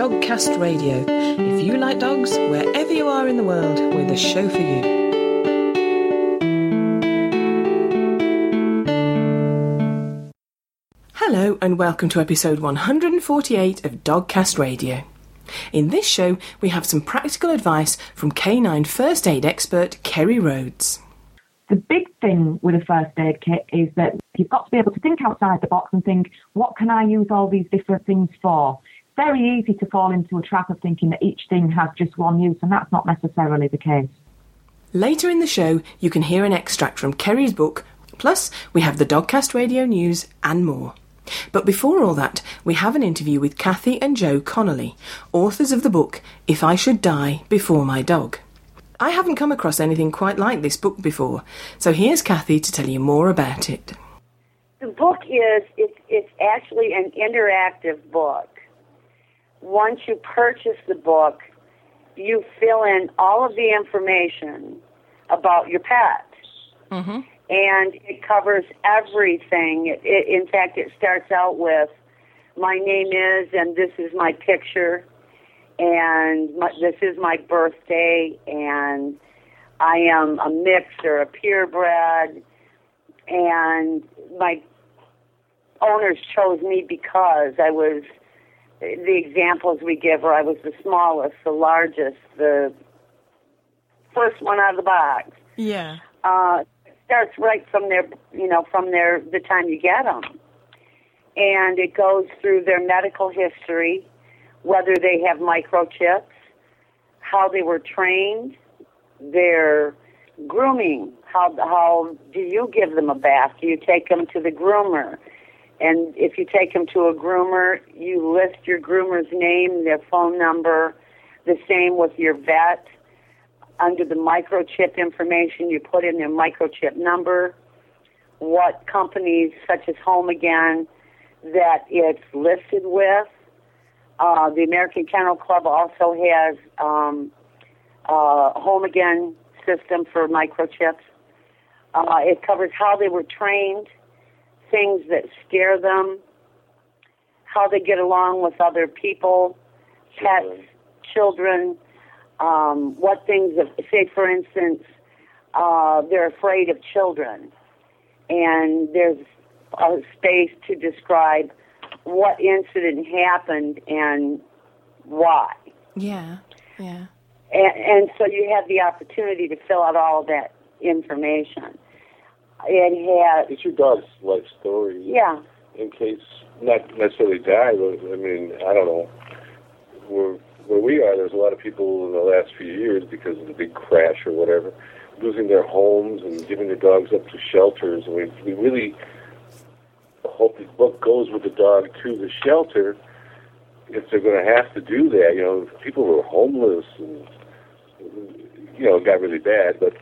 Dogcast Radio. If you like dogs, wherever you are in the world, we're the show for you. Hello, and welcome to episode 148 of Dogcast Radio. In this show, we have some practical advice from canine first aid expert Kerry Rhodes. The big thing with a first aid kit is that you've got to be able to think outside the box and think, what can I use all these different things for? Very easy to fall into a trap of thinking that each thing has just one use, and that's not necessarily the case. Later in the show, you can hear an extract from Kerry's book, plus, we have the Dogcast Radio News and more. But before all that, we have an interview with Kathy and Joe Connolly, authors of the book If I Should Die Before My Dog. I haven't come across anything quite like this book before, so here's Kathy to tell you more about it. The book is it's, it's actually an interactive book. Once you purchase the book, you fill in all of the information about your pet. Mm-hmm. And it covers everything. It, it, in fact, it starts out with, my name is, and this is my picture, and my, this is my birthday, and I am a mix or a purebred, and my owners chose me because I was the examples we give are I was the smallest, the largest, the first one out of the box. Yeah. Uh, starts right from their, you know, from their the time you get them, and it goes through their medical history, whether they have microchips, how they were trained, their grooming. How how do you give them a bath? Do you take them to the groomer? And if you take them to a groomer, you list your groomer's name, their phone number. The same with your vet. Under the microchip information, you put in their microchip number, what companies such as Home Again that it's listed with. Uh, the American Kennel Club also has um, uh, Home Again system for microchips. Uh, it covers how they were trained, things that scare them, how they get along with other people, pets, children, um, what things, say for instance, uh, they're afraid of children. And there's a space to describe what incident happened and why. Yeah. Yeah. And, and so you have the opportunity to fill out all of that information. It It's your dog's life story. yeah, In case not necessarily die, but I mean, I don't know. Where where we are, there's a lot of people in the last few years because of the big crash or whatever, losing their homes and giving their dogs up to shelters. And we we really hope the book goes with the dog to the shelter if they're going to have to do that. You know, people who are homeless and you know, it got really bad, but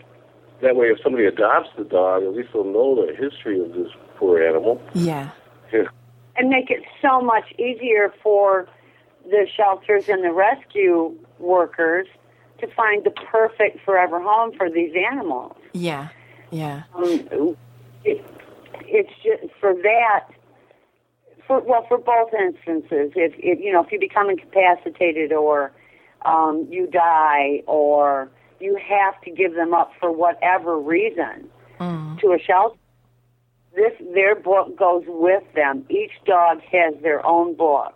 that way, if somebody adopts the dog, at least they'll know the history of this poor animal. Yeah. and make it so much easier for the shelters and the rescue workers to find the perfect forever home for these animals. Yeah. Yeah. Um, it, it's just for that. For, well, for both instances, if, if you know if you become incapacitated or um, you die or you have to give them up for whatever reason Mm. to a shelter, this their book goes with them. Each dog has their own book,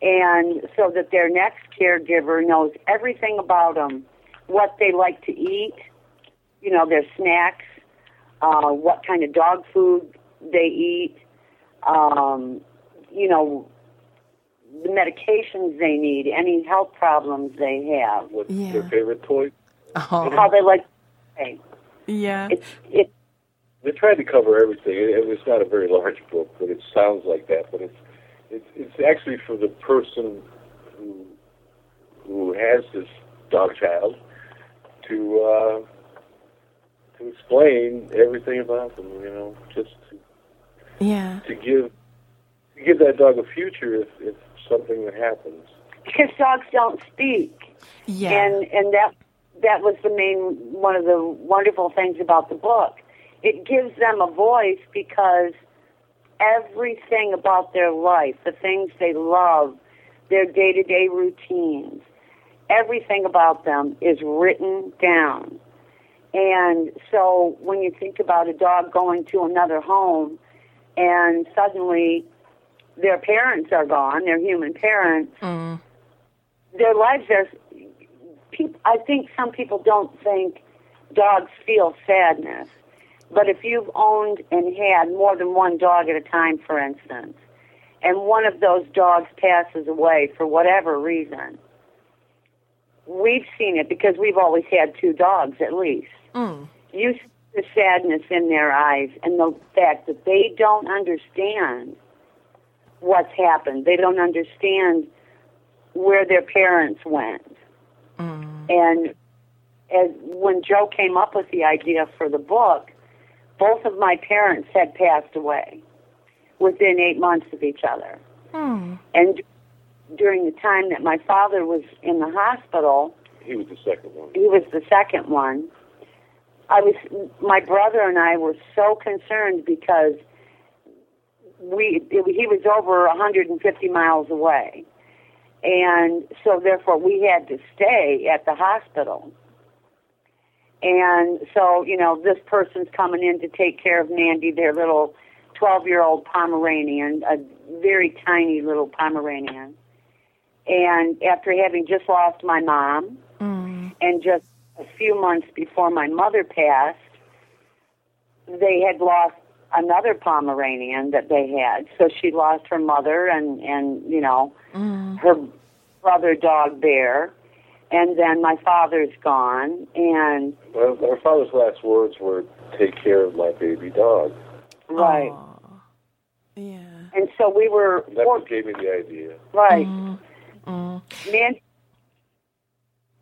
and so that their next caregiver knows everything about them, what they like to eat, you know, their snacks, uh, what kind of dog food they eat, um, you know, the medications they need, any health problems they have, What's Yeah. their favorite toy? Oh. how they like to play. Yeah. It's it's They tried to cover everything. It, it was not a very large book, but it sounds like that. But it's it's, it's actually for the person who who has this dog child to uh, to explain everything about them. You know, just to, Yeah. to give to give that dog a future if if something that happens. because dogs don't speak. Yeah. and and that that was the main one of the wonderful things about the book. It gives them a voice because everything about their life, the things they love, their day to day routines. Everything about them is written down. And so when you think about a dog going to another home and suddenly their parents are gone, their human parents, Mm. their lives are. People, I think some people don't think dogs feel sadness, but if you've owned and had more than one dog at a time, for instance, and one of those dogs passes away for whatever reason, we've seen it because we've always had two dogs at least. Mm. You see the sadness in their eyes and the fact that they don't understand what's happened. They don't understand where their parents went. And as when Joe came up with the idea for the book, both of my parents had passed away within eight months of each other. Mm. And during the time that my father was in the hospital, He was the second one. he was the second one. I was my brother and I were so concerned because we it, he was over 150 miles away, and so therefore we had to stay at the hospital. And so you know this person's coming in to take care of Mandy, their little 12-year-old Pomeranian, a very tiny little Pomeranian. And after having just lost my mom, Mm. and just a few months before my mother passed, they had lost another Pomeranian that they had. So she lost her mother and and you know Mm. her brother dog Bear, and then my father's gone, and Well, our father's last words were, "Take care of my baby dog." right, Aw. Yeah. and so we were And that's what gave me the idea. right. Mm. Mm. Man,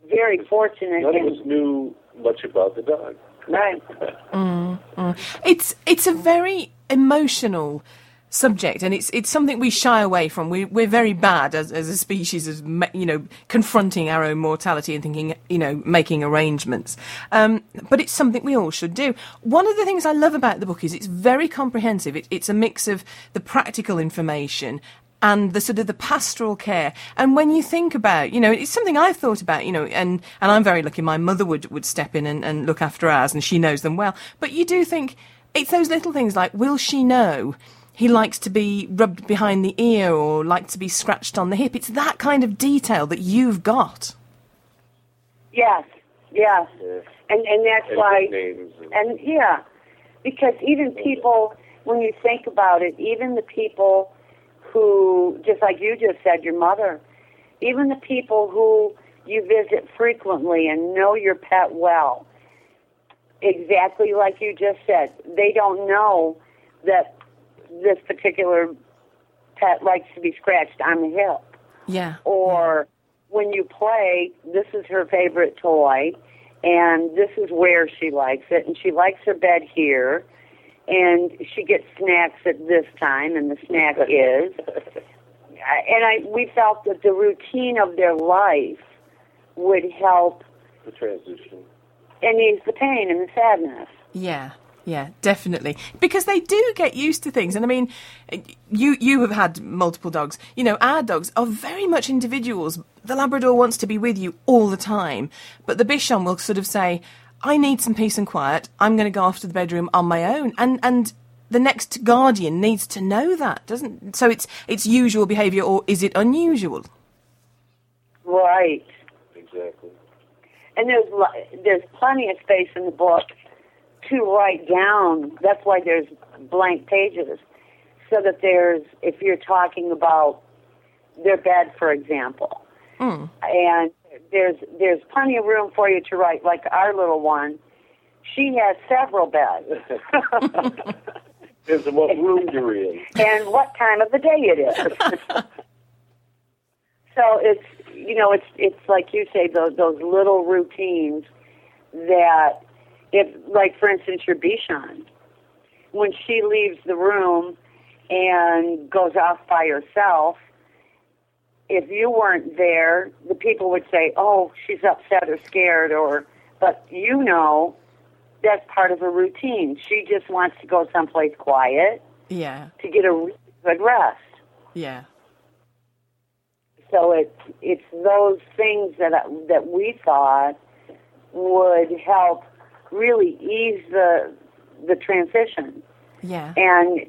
very fortunate. None of us knew much about the dog. Mm, mm. It's it's a very emotional subject, and it's it's something we shy away from. We we're very bad as as a species of you know confronting our own mortality and thinking you know making arrangements. Um, but it's something we all should do. One of the things I love about the book is it's very comprehensive. It, it's a mix of the practical information and the sort of the pastoral care. And when you think about, you know, it's something I've thought about, you know, and, and I'm very lucky my mother would, would step in and, and look after ours and she knows them well. But you do think it's those little things like, will she know he likes to be rubbed behind the ear or like to be scratched on the hip? It's that kind of detail that you've got. Yes, yes, Yeah. and and that's And why. And, And yeah, because even people, when you think about it, even the people who, just like you just said, your mother, even the people who you visit frequently and know your pet well, exactly like you just said, they don't know that this particular pet likes to be scratched on the hip. Yeah. or when you play, this is her favorite toy, and this is where she likes it, and she likes her bed here, and she gets snacks at this time, and the snack is. And I, we felt that the routine of their life would help the transition. and ease the pain and the sadness. Yeah, yeah, definitely. Because they do get used to things. And I mean, you you have had multiple dogs. You know, our dogs are very much individuals. The Labrador wants to be with you all the time, but the Bichon will sort of say, "I need some peace and quiet. I'm going to go off to the bedroom on my own." And and the next guardian needs to know that, doesn't? So it's it's usual behaviour, or is it unusual? Right. Exactly. And there's there's plenty of space in the book to write down. That's why there's blank pages, so that there's if you're talking about their bed, for example, Mm. and there's there's plenty of room for you to write. Like our little one, she has several beds, Depends on what room you're in. and what time of the day it is. so it's you know it's it's like you say those those little routines that if like for instance your Bichon when she leaves the room and goes off by herself if you weren't there the people would say oh she's upset or scared or but you know that's part of her routine she just wants to go someplace quiet Yeah, to get a really good rest yeah. so it's it's those things that I, that we thought would help really ease the the transition. Yeah. And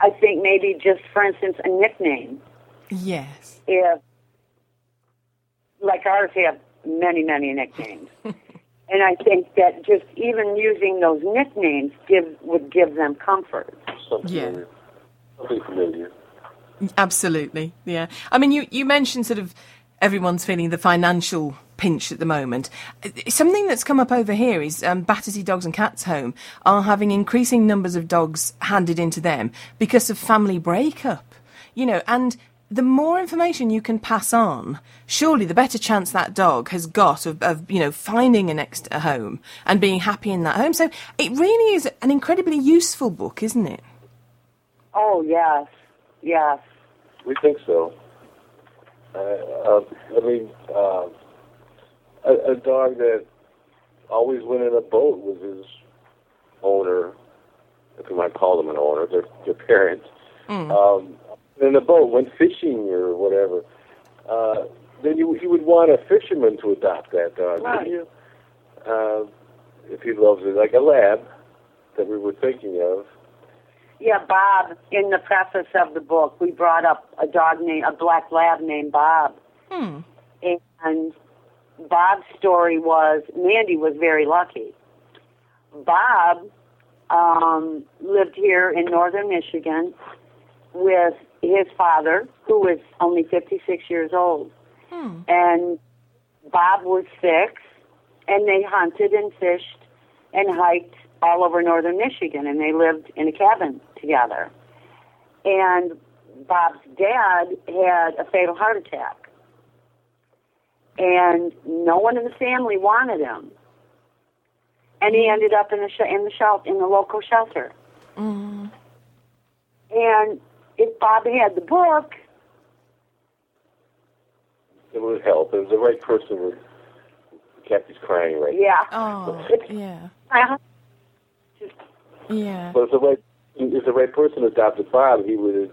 I think maybe just for instance a nickname. Yes. If like ours have many, many nicknames. and I think that just even using those nicknames give would give them comfort. Something Yeah. familiar. Something familiar. Absolutely, yeah. I mean, you, you mentioned sort of everyone's feeling the financial pinch at the moment. Something that's come up over here is um, Battersea Dogs and Cats Home are having increasing numbers of dogs handed into them because of family breakup. You know, and the more information you can pass on, surely the better chance that dog has got of, of you know, finding a next a home and being happy in that home. So it really is an incredibly useful book, isn't it? Oh yes, yes. We think so. Uh, uh, I mean, uh, a, a dog that always went in a boat with his owner, if you might call them an owner, their, their parents, um, in a boat, went fishing or whatever. Uh, then you, you would want a fisherman to adopt that dog, Right. wouldn't you? Uh, if he loves it, like a lab that we were thinking of. Yeah, Bob. In the preface of the book, we brought up a dog named a black lab named Bob, Hmm. and Bob's story was Mandy was very lucky. Bob um, lived here in northern Michigan with his father, who was only 56 years old. Hmm. And Bob was six, and they hunted and fished and hiked all over northern Michigan, and they lived in a cabin together. And Bob's dad had a fatal heart attack, and no one in the family wanted him. And he ended up in the sh- in the shelter in the local shelter. Mm. And if Bob had the book, It would help. If the right person would. Kathy's crying right yeah, Oh, yeah, I- yeah. But if the right if the right person adopted Bob, he would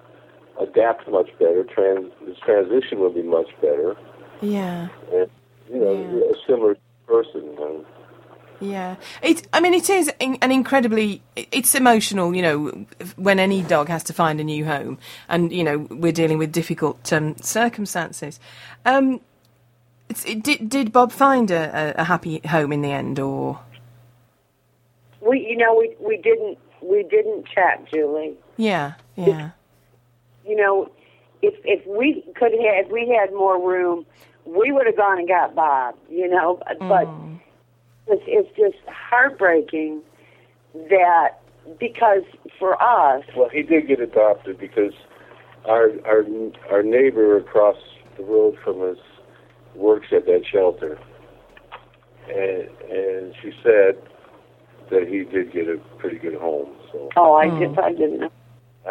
adapt much better. Trans his transition would be much better, Yeah, and you know, Yeah. a similar person. Um, yeah. It. I mean, it is an incredibly. It's emotional, you know, when any dog has to find a new home, and you know we're dealing with difficult um, circumstances. Um, it's, it, did did Bob find a, a, happy home in the end, or we you know we we didn't we didn't check, Julie. yeah, yeah, You know, if if we could have if we had more room, we would have gone and got Bob. You know, but it's it's just heartbreaking that because for us, well, he did get adopted because our our our neighbor across the road from us works at that shelter, and and she said that he did get a pretty good home. So oh, I did oh. I didn't know.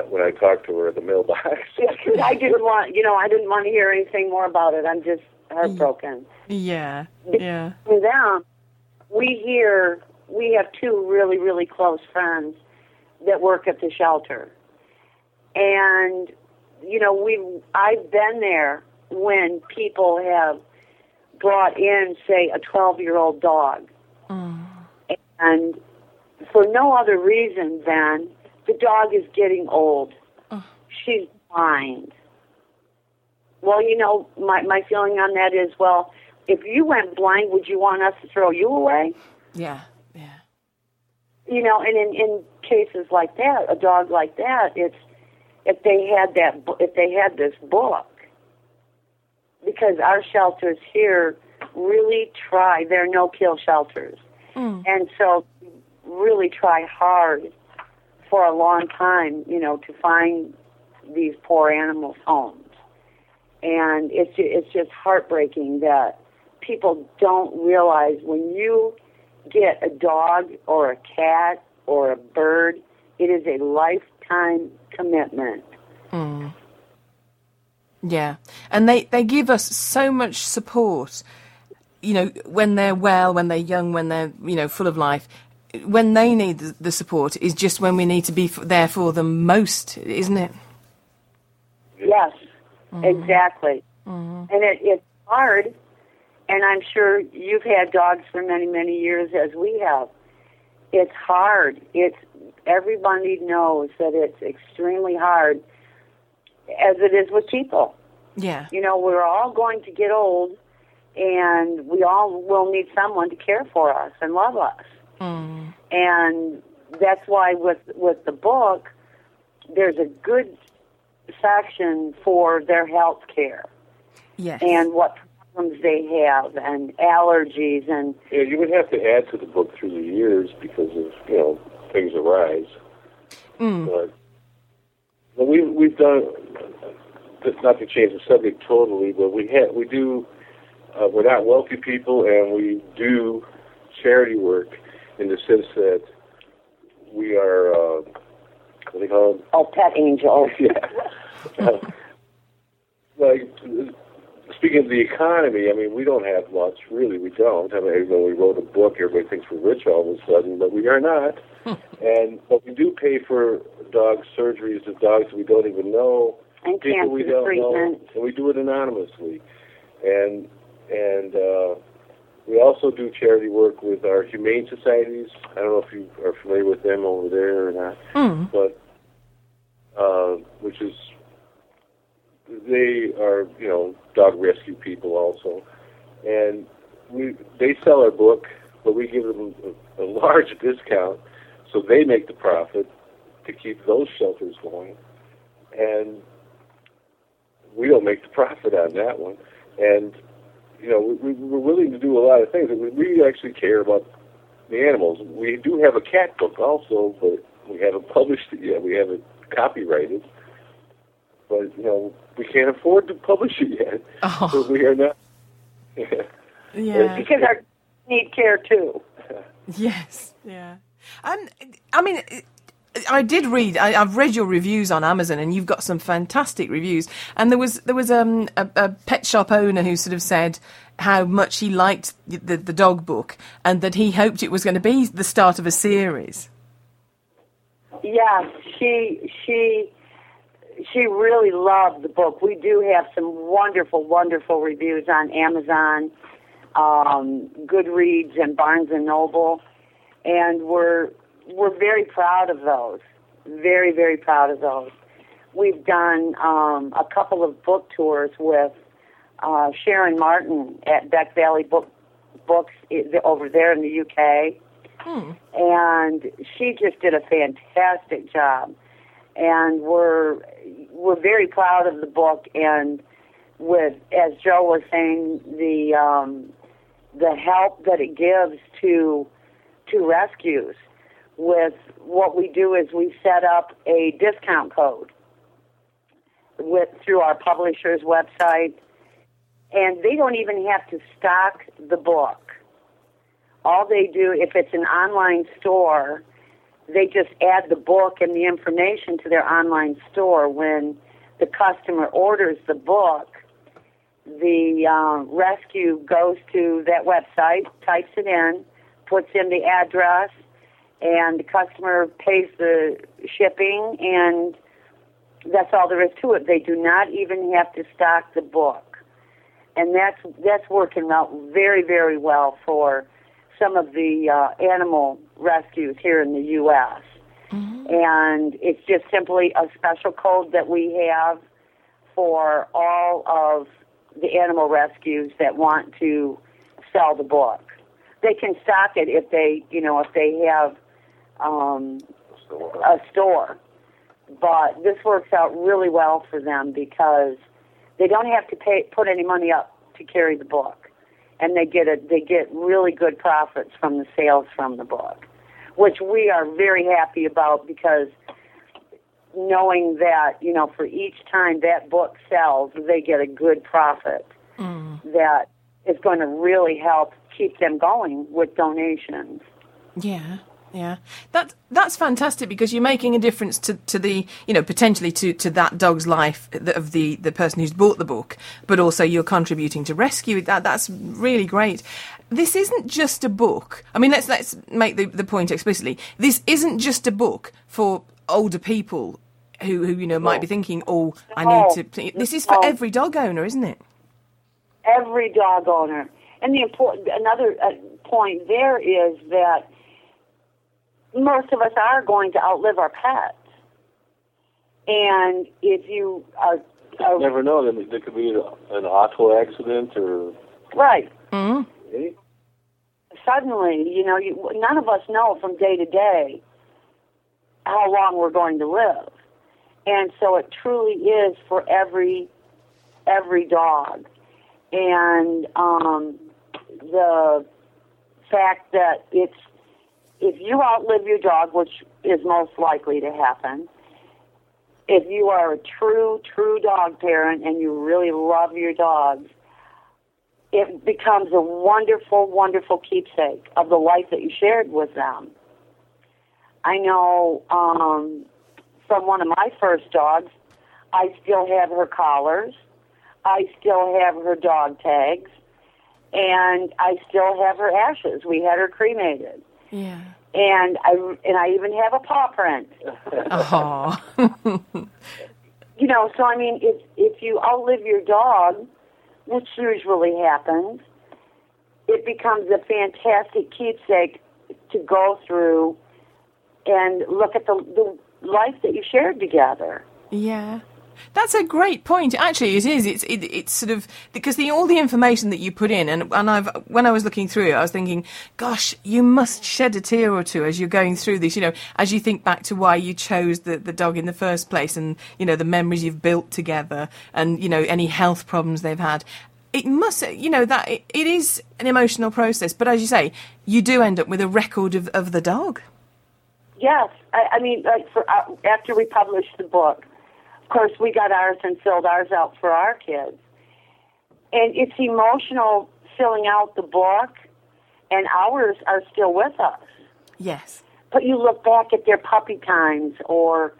when I talked to her at the mailbox, Yeah, 'cause I didn't want you know I didn't want to hear anything more about it. I'm just heartbroken. yeah, yeah. From them, we hear we have two really really close friends that work at the shelter, and you know we I've been there when people have brought in say a 12 year old dog, mm. and for no other reason than the dog is getting old. She's blind. Well, you know, my my feeling on that is, well, if you went blind, would you want us to throw you away? Yeah, yeah, You know, and in in cases like that, a dog like that, it's if they had that if they had this book, because our shelters here really try. They're no kill shelters, hmm. and so really try hard for a long time, you know, to find these poor animals homes. And it's it's just heartbreaking that people don't realize when you get a dog or a cat or a bird, it is a lifetime commitment. yeah. And they they give us so much support. You know, when they're well, when they're young, when they're you know full of life. When they need the, support is just when we need to be there for them most, isn't it? Yes, exactly. Mm-hmm. And it, it's hard, and I'm sure you've had dogs for many, many years as we have. It's hard. It's everybody knows that it's extremely hard, as it is with people. Yeah. You know, we're all going to get old, and we all will need someone to care for us and love us. Mm. And that's why with with the book, there's a good section for their health care Yes. and what problems they have and allergies and Yeah, you would have to add to the book through the years because of you know things arise. Mm. But, but we we've done just not to change the subject totally, but we have we do. Uh, we're not wealthy people, and we do charity work in the sense that we are uh, what do they call them? oh, pet angels. yeah. Uh, like speaking of the economy, I mean, we don't have much, really. We don't. I mean, even though we wrote a book, everybody thinks we're rich all of a sudden, but we are not. and but we do pay for dog surgeries of dogs we don't even know, and people we don't treatment. know, and we do it anonymously. And and uh, we also do charity work with our humane societies. I don't know if you are familiar with them over there or not Mm. but uh, which is they are you know dog rescue people also, and we they sell our book, but we give them a, a large discount, so they make the profit to keep those shelters going, and we don't make the profit on that one, and you know we, we- we're willing to do a lot of things, we, we actually care about the animals. We do have a cat book also, but we haven't published it yet. We haven't copyrighted. But, you know, we can't afford to publish it yet. Oh. So we are not. Yeah. Because our need care too. Yes, yeah. Um, I mean, I did read. I, I've read your reviews on Amazon, and you've got some fantastic reviews. And there was there was um, a, a pet shop owner who sort of said how much he liked the, the, the dog book, and that he hoped it was going to be the start of a series. Yes, she she she really loved the book. We do have some wonderful, wonderful reviews on Amazon, um, Goodreads, and Barnes and Noble, and we're we're very proud of those. Very, very proud of those. We've done um, a couple of book tours with uh, Sharon Martin at Beck Valley Book Books over there in the UK and she just did a fantastic job. And we're we're very proud of the book. And with as Joe was saying, the um, the help that it gives to to rescues. With what we do is we set up a discount code with through our publisher's website, and they don't even have to stock the book all they do, if it's an online store, they just add the book and the information to their online store. When the customer orders the book, the um, rescue goes to that website, types it in, puts in the address, and the customer pays the shipping, and that's all there is to it. They do not even have to stock the book, and that's that's working out very very well for some of the uh, animal rescues here in the U.S. And it's just simply a special code that we have for all of the animal rescues that want to sell the book. They can stock it if they, you know, if they have um, a store. But this works out really well for them because they don't have to pay put any money up to carry the book, and they get a they get really good profits from the sales from the book, which we are very happy about because knowing that you know for each time that book sells, they get a good profit mm. that is going to really help keep them going with donations. Yeah, yeah. That that's fantastic because you're making a difference to, to the you know potentially to, to that dog's life of the, the person who's bought the book, but also you're contributing to rescue that. That's really great. This isn't just a book. I mean, let's let's make the, the point explicitly. This isn't just a book for older people who who you know might be thinking, oh, I need to. This is for every dog owner, isn't it? Every dog owner. And the important another uh, point there is that most of us are going to outlive our pets. And if you are, are You never know. There, there could be an, an auto accident or. right, Mm. Eh? suddenly, you know, you, none of us know from day to day how long we're going to live. And so it truly is for every every dog. And um, the fact that it's if you outlive your dog, which is most likely to happen, if you are a true, true dog parent and you really love your dogs, it becomes a wonderful, wonderful keepsake of the life that you shared with them. I know um, from one of my first dogs, I still have her collars, I still have her dog tags, and I still have her ashes. We had her cremated, Yeah. and I and I even have a paw print. Oh. you know, so I mean, if if you outlive your dog, which usually happens, it becomes a fantastic keepsake to go through and look at the the life that you shared together. Yeah. That's a great point. Actually, it is. It's it, it's sort of because the all the information that you put in, and and I've when I was looking through it, I was thinking, gosh, you must shed a tear or two as you're going through this. You know, as you think back to why you chose the the dog in the first place, and you know the memories you've built together, and you know any health problems they've had. It must, you know, that it, it is an emotional process. But as you say, you do end up with a record of of the dog. Yes, I, I mean, like for uh, after we published the book, course we got ours and filled ours out for our kids, and it's emotional filling out the book, and ours are still with us. Yes. But you look back at their puppy times, or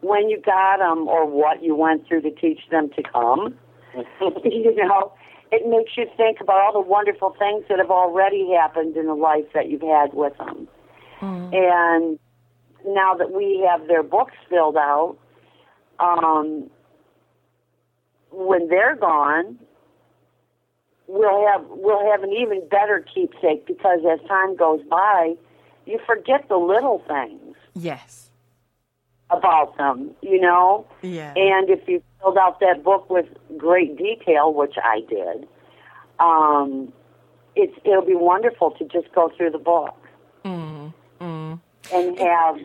when you got them, or what you went through to teach them to come. you know, it makes you think about all the wonderful things that have already happened in the life that you've had with them. Hmm. And now that we have their books filled out, um, when they're gone, we'll have we'll have an even better keepsake because as time goes by, you forget the little things Yes. about them, you know. Yeah. And if you filled out that book with great detail, which I did, um, it's it'll be wonderful to just go through the book Mm, mm. and have.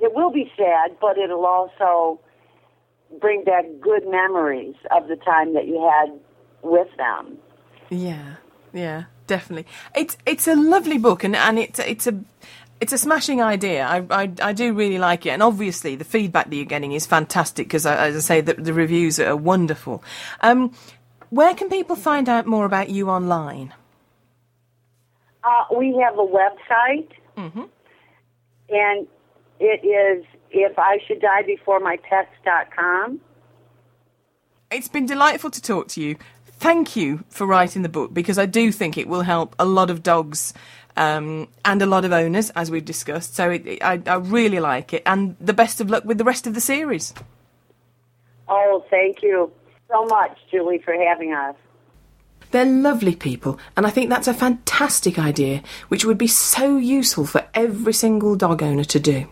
It will be sad, but it'll also bring back good memories of the time that you had with them. Yeah, yeah, definitely. It's it's a lovely book, and and it's it's a it's a smashing idea. I, I I do really like it, and obviously the feedback that you're getting is fantastic because, as I say, the, the reviews are wonderful. Um, where can people find out more about you online? Uh, we have a website, Mhm. and it is if I should die before my pets.com. It's been delightful to talk to you. Thank you for writing the book because I do think it will help a lot of dogs um, and a lot of owners, as we've discussed. So it, it, I, I really like it, and the best of luck with the rest of the series. Oh, thank you so much, Julie, for having us. They're lovely people, and I think that's a fantastic idea, which would be so useful for every single dog owner to do.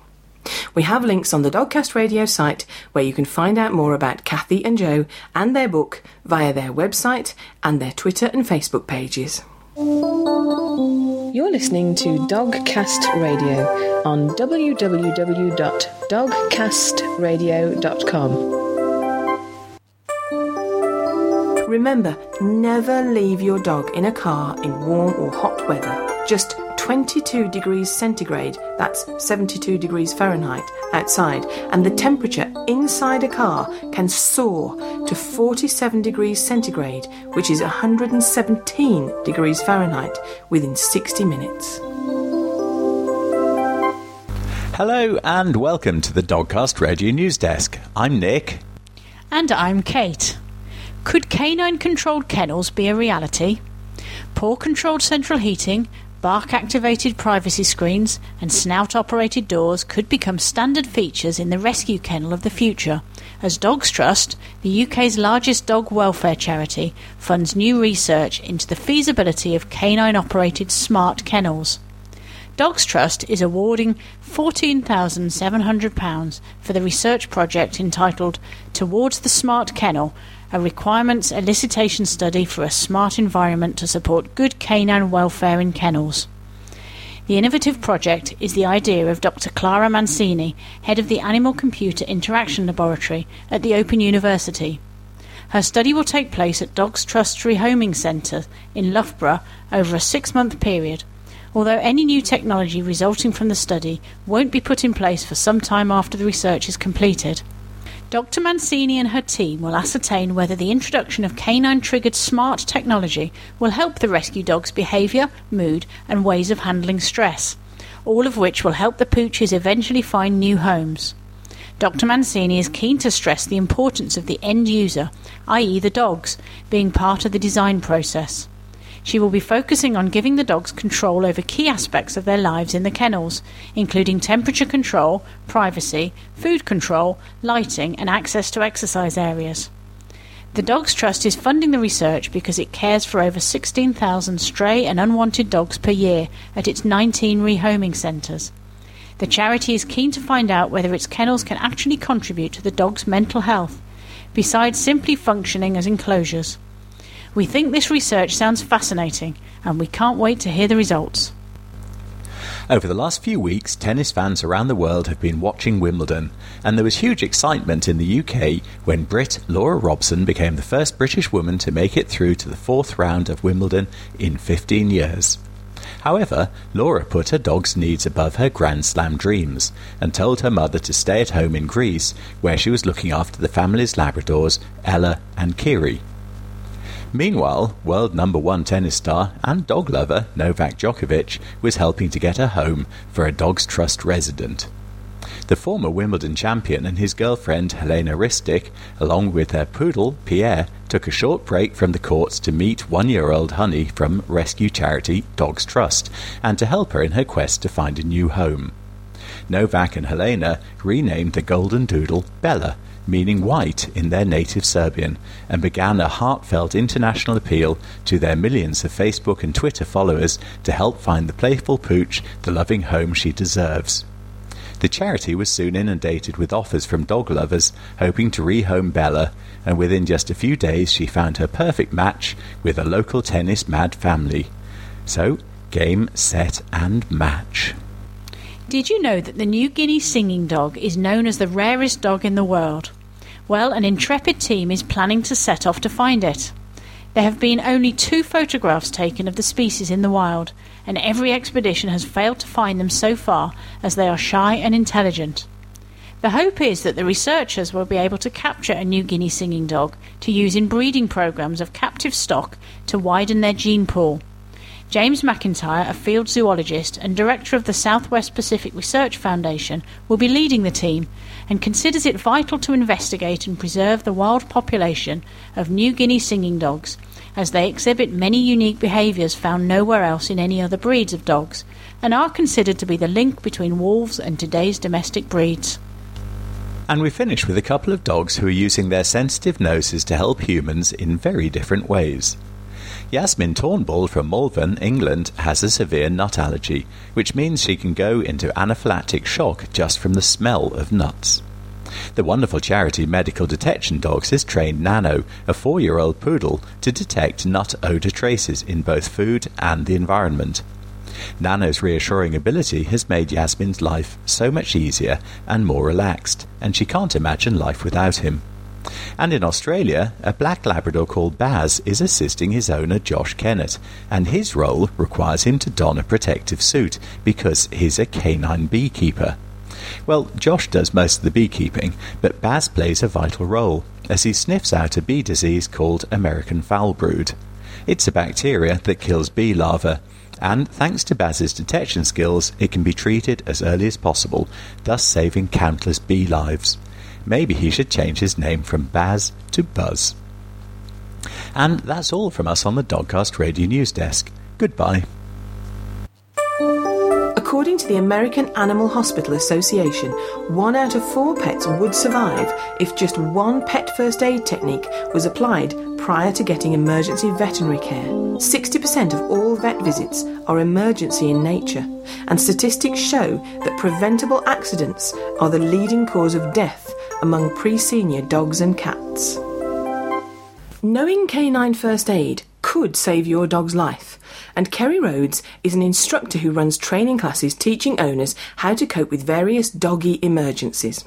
We have links on the Dogcast Radio site where you can find out more about Kathy and Joe and their book via their website and their Twitter and Facebook pages. You're listening to Dogcast Radio on www.dogcastradio.com. Remember, never leave your dog in a car in warm or hot weather. Just 22 degrees centigrade, that's 72 degrees Fahrenheit, outside, and the temperature inside a car can soar to 47 degrees centigrade, which is 117 degrees Fahrenheit, within 60 minutes. Hello and welcome to the Dogcast Radio News Desk. I'm Nick. And I'm Kate. Could canine controlled kennels be a reality? Paw controlled central heating, bark activated privacy screens and snout operated doors could become standard features in the rescue kennel of the future, as Dogs Trust, the UK's largest dog welfare charity, funds new research into the feasibility of canine operated smart kennels. Dogs Trust is awarding £14,700 for the research project entitled Towards the Smart Kennel a requirements elicitation study for a smart environment to support good canine welfare in kennels. The innovative project is the idea of Dr. Clara Mancini, head of the Animal Computer Interaction Laboratory at the Open University. Her study will take place at Dogs Trust Rehoming Centre in Loughborough over a six month period, although any new technology resulting from the study won't be put in place for some time after the research is completed. Dr. Mancini and her team will ascertain whether the introduction of canine triggered smart technology will help the rescue dog's behaviour, mood, and ways of handling stress, all of which will help the pooches eventually find new homes. Dr. Mancini is keen to stress the importance of the end user, i.e., the dogs, being part of the design process. She will be focusing on giving the dogs control over key aspects of their lives in the kennels, including temperature control, privacy, food control, lighting, and access to exercise areas. The Dogs Trust is funding the research because it cares for over 16,000 stray and unwanted dogs per year at its 19 rehoming centres. The charity is keen to find out whether its kennels can actually contribute to the dog's mental health, besides simply functioning as enclosures. We think this research sounds fascinating and we can't wait to hear the results. Over the last few weeks, tennis fans around the world have been watching Wimbledon, and there was huge excitement in the UK when Brit Laura Robson became the first British woman to make it through to the fourth round of Wimbledon in 15 years. However, Laura put her dog's needs above her Grand Slam dreams and told her mother to stay at home in Greece, where she was looking after the family's Labradors, Ella and Kiri. Meanwhile, world number one tennis star and dog lover Novak Djokovic was helping to get a home for a Dogs Trust resident. The former Wimbledon champion and his girlfriend Helena Ristic, along with their poodle Pierre, took a short break from the courts to meet one year old Honey from rescue charity Dogs Trust and to help her in her quest to find a new home. Novak and Helena renamed the golden doodle Bella meaning white in their native Serbian, and began a heartfelt international appeal to their millions of Facebook and Twitter followers to help find the playful pooch the loving home she deserves. The charity was soon inundated with offers from dog lovers hoping to rehome Bella, and within just a few days she found her perfect match with a local tennis mad family. So, game, set, and match. Did you know that the New Guinea singing dog is known as the rarest dog in the world? Well, an intrepid team is planning to set off to find it. There have been only two photographs taken of the species in the wild, and every expedition has failed to find them so far as they are shy and intelligent. The hope is that the researchers will be able to capture a New Guinea singing dog to use in breeding programs of captive stock to widen their gene pool. James McIntyre, a field zoologist and director of the Southwest Pacific Research Foundation, will be leading the team and considers it vital to investigate and preserve the wild population of New Guinea singing dogs, as they exhibit many unique behaviours found nowhere else in any other breeds of dogs, and are considered to be the link between wolves and today's domestic breeds. And we finish with a couple of dogs who are using their sensitive noses to help humans in very different ways. Yasmin Turnbull from Malvern, England, has a severe nut allergy, which means she can go into anaphylactic shock just from the smell of nuts. The wonderful charity Medical Detection Dogs has trained Nano, a four year old poodle, to detect nut odour traces in both food and the environment. Nano's reassuring ability has made Yasmin's life so much easier and more relaxed, and she can't imagine life without him. And in Australia, a black Labrador called Baz is assisting his owner Josh Kennett, and his role requires him to don a protective suit because he's a canine beekeeper. Well, Josh does most of the beekeeping, but Baz plays a vital role as he sniffs out a bee disease called American foul brood. It's a bacteria that kills bee larvae, and thanks to Baz's detection skills, it can be treated as early as possible, thus saving countless bee lives. Maybe he should change his name from Baz to Buzz. And that's all from us on the Dogcast Radio News Desk. Goodbye. According to the American Animal Hospital Association, one out of four pets would survive if just one pet first aid technique was applied prior to getting emergency veterinary care. 60% of all vet visits are emergency in nature, and statistics show that preventable accidents are the leading cause of death among pre senior dogs and cats. Knowing canine first aid could save your dog's life, and Kerry Rhodes is an instructor who runs training classes teaching owners how to cope with various doggy emergencies.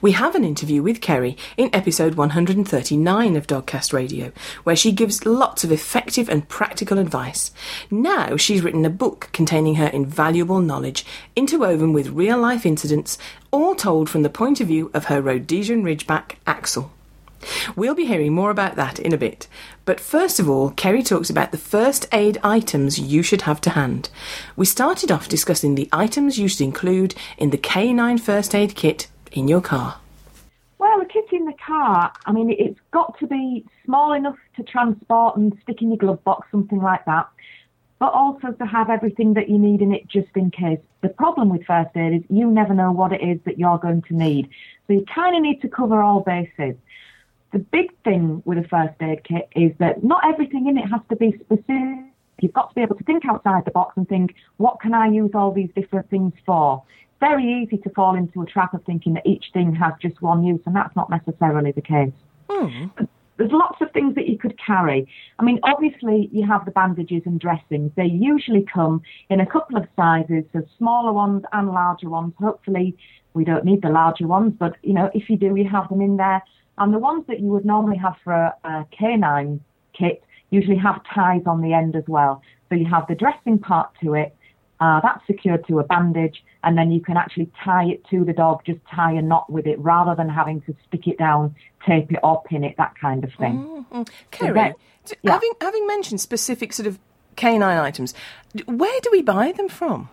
We have an interview with Kerry in episode 139 of Dogcast Radio, where she gives lots of effective and practical advice. Now she's written a book containing her invaluable knowledge, interwoven with real life incidents, all told from the point of view of her Rhodesian Ridgeback, Axel. We'll be hearing more about that in a bit. But first of all, Kerry talks about the first aid items you should have to hand. We started off discussing the items you should include in the K9 first aid kit in your car? Well, a kit in the car, I mean, it's got to be small enough to transport and stick in your glove box, something like that, but also to have everything that you need in it just in case. The problem with first aid is you never know what it is that you're going to need. So you kind of need to cover all bases. The big thing with a first aid kit is that not everything in it has to be specific. You've got to be able to think outside the box and think, what can I use all these different things for? Very easy to fall into a trap of thinking that each thing has just one use, and that's not necessarily the case. Mm. There's lots of things that you could carry. I mean, obviously, you have the bandages and dressings. They usually come in a couple of sizes, so smaller ones and larger ones. Hopefully, we don't need the larger ones, but you know, if you do, you have them in there. And the ones that you would normally have for a, a canine kit usually have ties on the end as well. So you have the dressing part to it, uh, that's secured to a bandage, and then you can actually tie it to the dog, just tie a knot with it rather than having to stick it down, tape it or pin it, that kind of thing. Mm-hmm. Kerry, so yeah. having, having mentioned specific sort of canine items, where do we buy them from?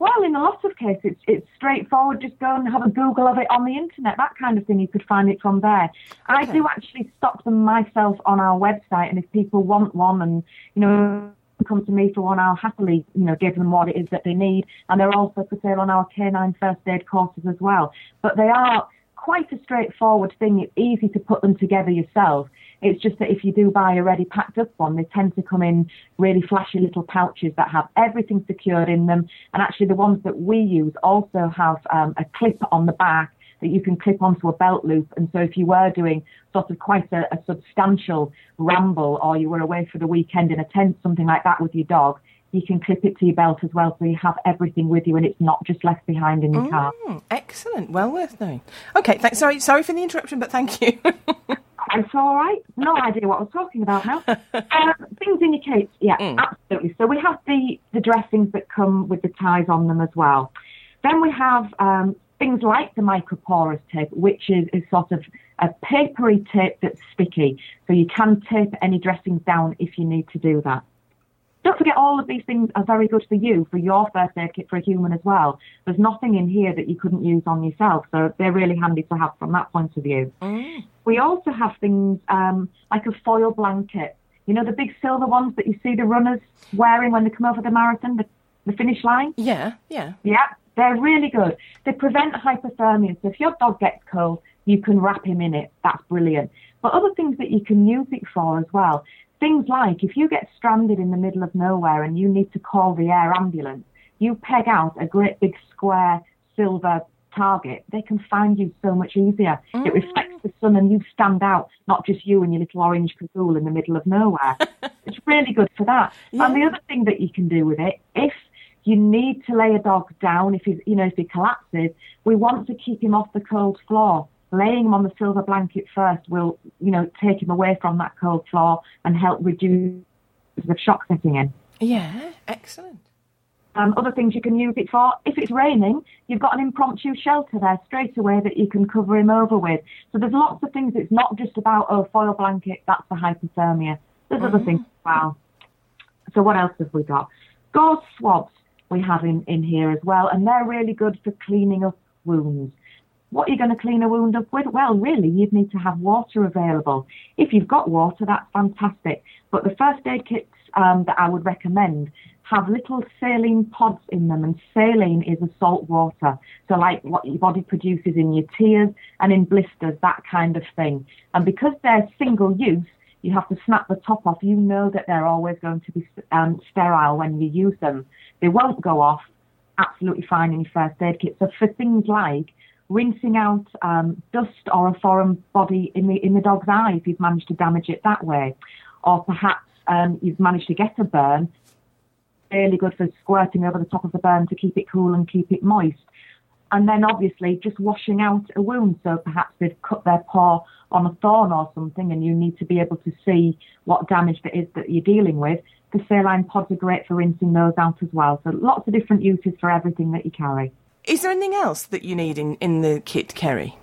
Well, in a lot of cases, it's, it's, straightforward. Just go and have a Google of it on the internet, that kind of thing. You could find it from there. Okay. I do actually stock them myself on our website, and if people want one and, you know, come to me for one, I'll happily, you know, give them what it is that they need. And they're also for sale on our canine first aid courses as well. But they are quite a straightforward thing. It's easy to put them together yourself. It's just that if you do buy a ready packed up one, they tend to come in really flashy little pouches that have everything secured in them. And actually, the ones that we use also have um, a clip on the back that you can clip onto a belt loop. And so if you were doing sort of quite a, a substantial ramble or you were away for the weekend in a tent, something like that with your dog, you can clip it to your belt as well, so you have everything with you, and it's not just left behind in your mm, car. Excellent, well worth knowing. Okay, thanks. Sorry, sorry for the interruption, but thank you. it's all right. No idea what I was talking about now. um, things in your kit, yeah, mm. absolutely. So we have the the dressings that come with the ties on them as well. Then we have um, things like the microporous tape, which is, is sort of a papery tape that's sticky. So you can tape any dressings down if you need to do that. Don't forget, all of these things are very good for you, for your first aid kit for a human as well. There's nothing in here that you couldn't use on yourself, so they're really handy to have from that point of view. Mm. We also have things um, like a foil blanket. You know, the big silver ones that you see the runners wearing when they come over the marathon, the, the finish line? Yeah, yeah. Yeah, they're really good. They prevent hypothermia. So if your dog gets cold, you can wrap him in it. That's brilliant. But other things that you can use it for as well. Things like if you get stranded in the middle of nowhere and you need to call the air ambulance, you peg out a great big square silver target, they can find you so much easier. Mm. It reflects the sun and you stand out, not just you and your little orange cagoule in the middle of nowhere. it's really good for that. Yeah. And the other thing that you can do with it, if you need to lay a dog down if he, you know, if he collapses. We want to keep him off the cold floor. Laying him on the silver blanket first will, you know, take him away from that cold floor and help reduce the shock setting in. Yeah, excellent. Um, other things you can use it for. If it's raining, you've got an impromptu shelter there straight away that you can cover him over with. So there's lots of things. It's not just about, oh, foil blanket, that's for hypothermia. There's mm. other things as well. So what else have we got? Gauze swabs we have in, in here as well, and they're really good for cleaning up wounds. What are you going to clean a wound up with? Well, really, you'd need to have water available. If you've got water, that's fantastic. But the first aid kits um, that I would recommend have little saline pods in them, and saline is a salt water. So, like what your body produces in your tears and in blisters, that kind of thing. And because they're single use, you have to snap the top off. You know that they're always going to be um, sterile when you use them. They won't go off absolutely fine in your first aid kit. So, for things like rinsing out um, dust or a foreign body in the in the dog's eye if you've managed to damage it that way, or perhaps um, you've managed to get a burn really good for squirting over the top of the burn to keep it cool and keep it moist. And then obviously just washing out a wound. So perhaps they've cut their paw on a thorn or something and you need to be able to see what damage it is that you're dealing with. The saline pods are great for rinsing those out as well. So lots of different uses for everything that you carry. Is there anything else that you need in, in the kit, Kerry?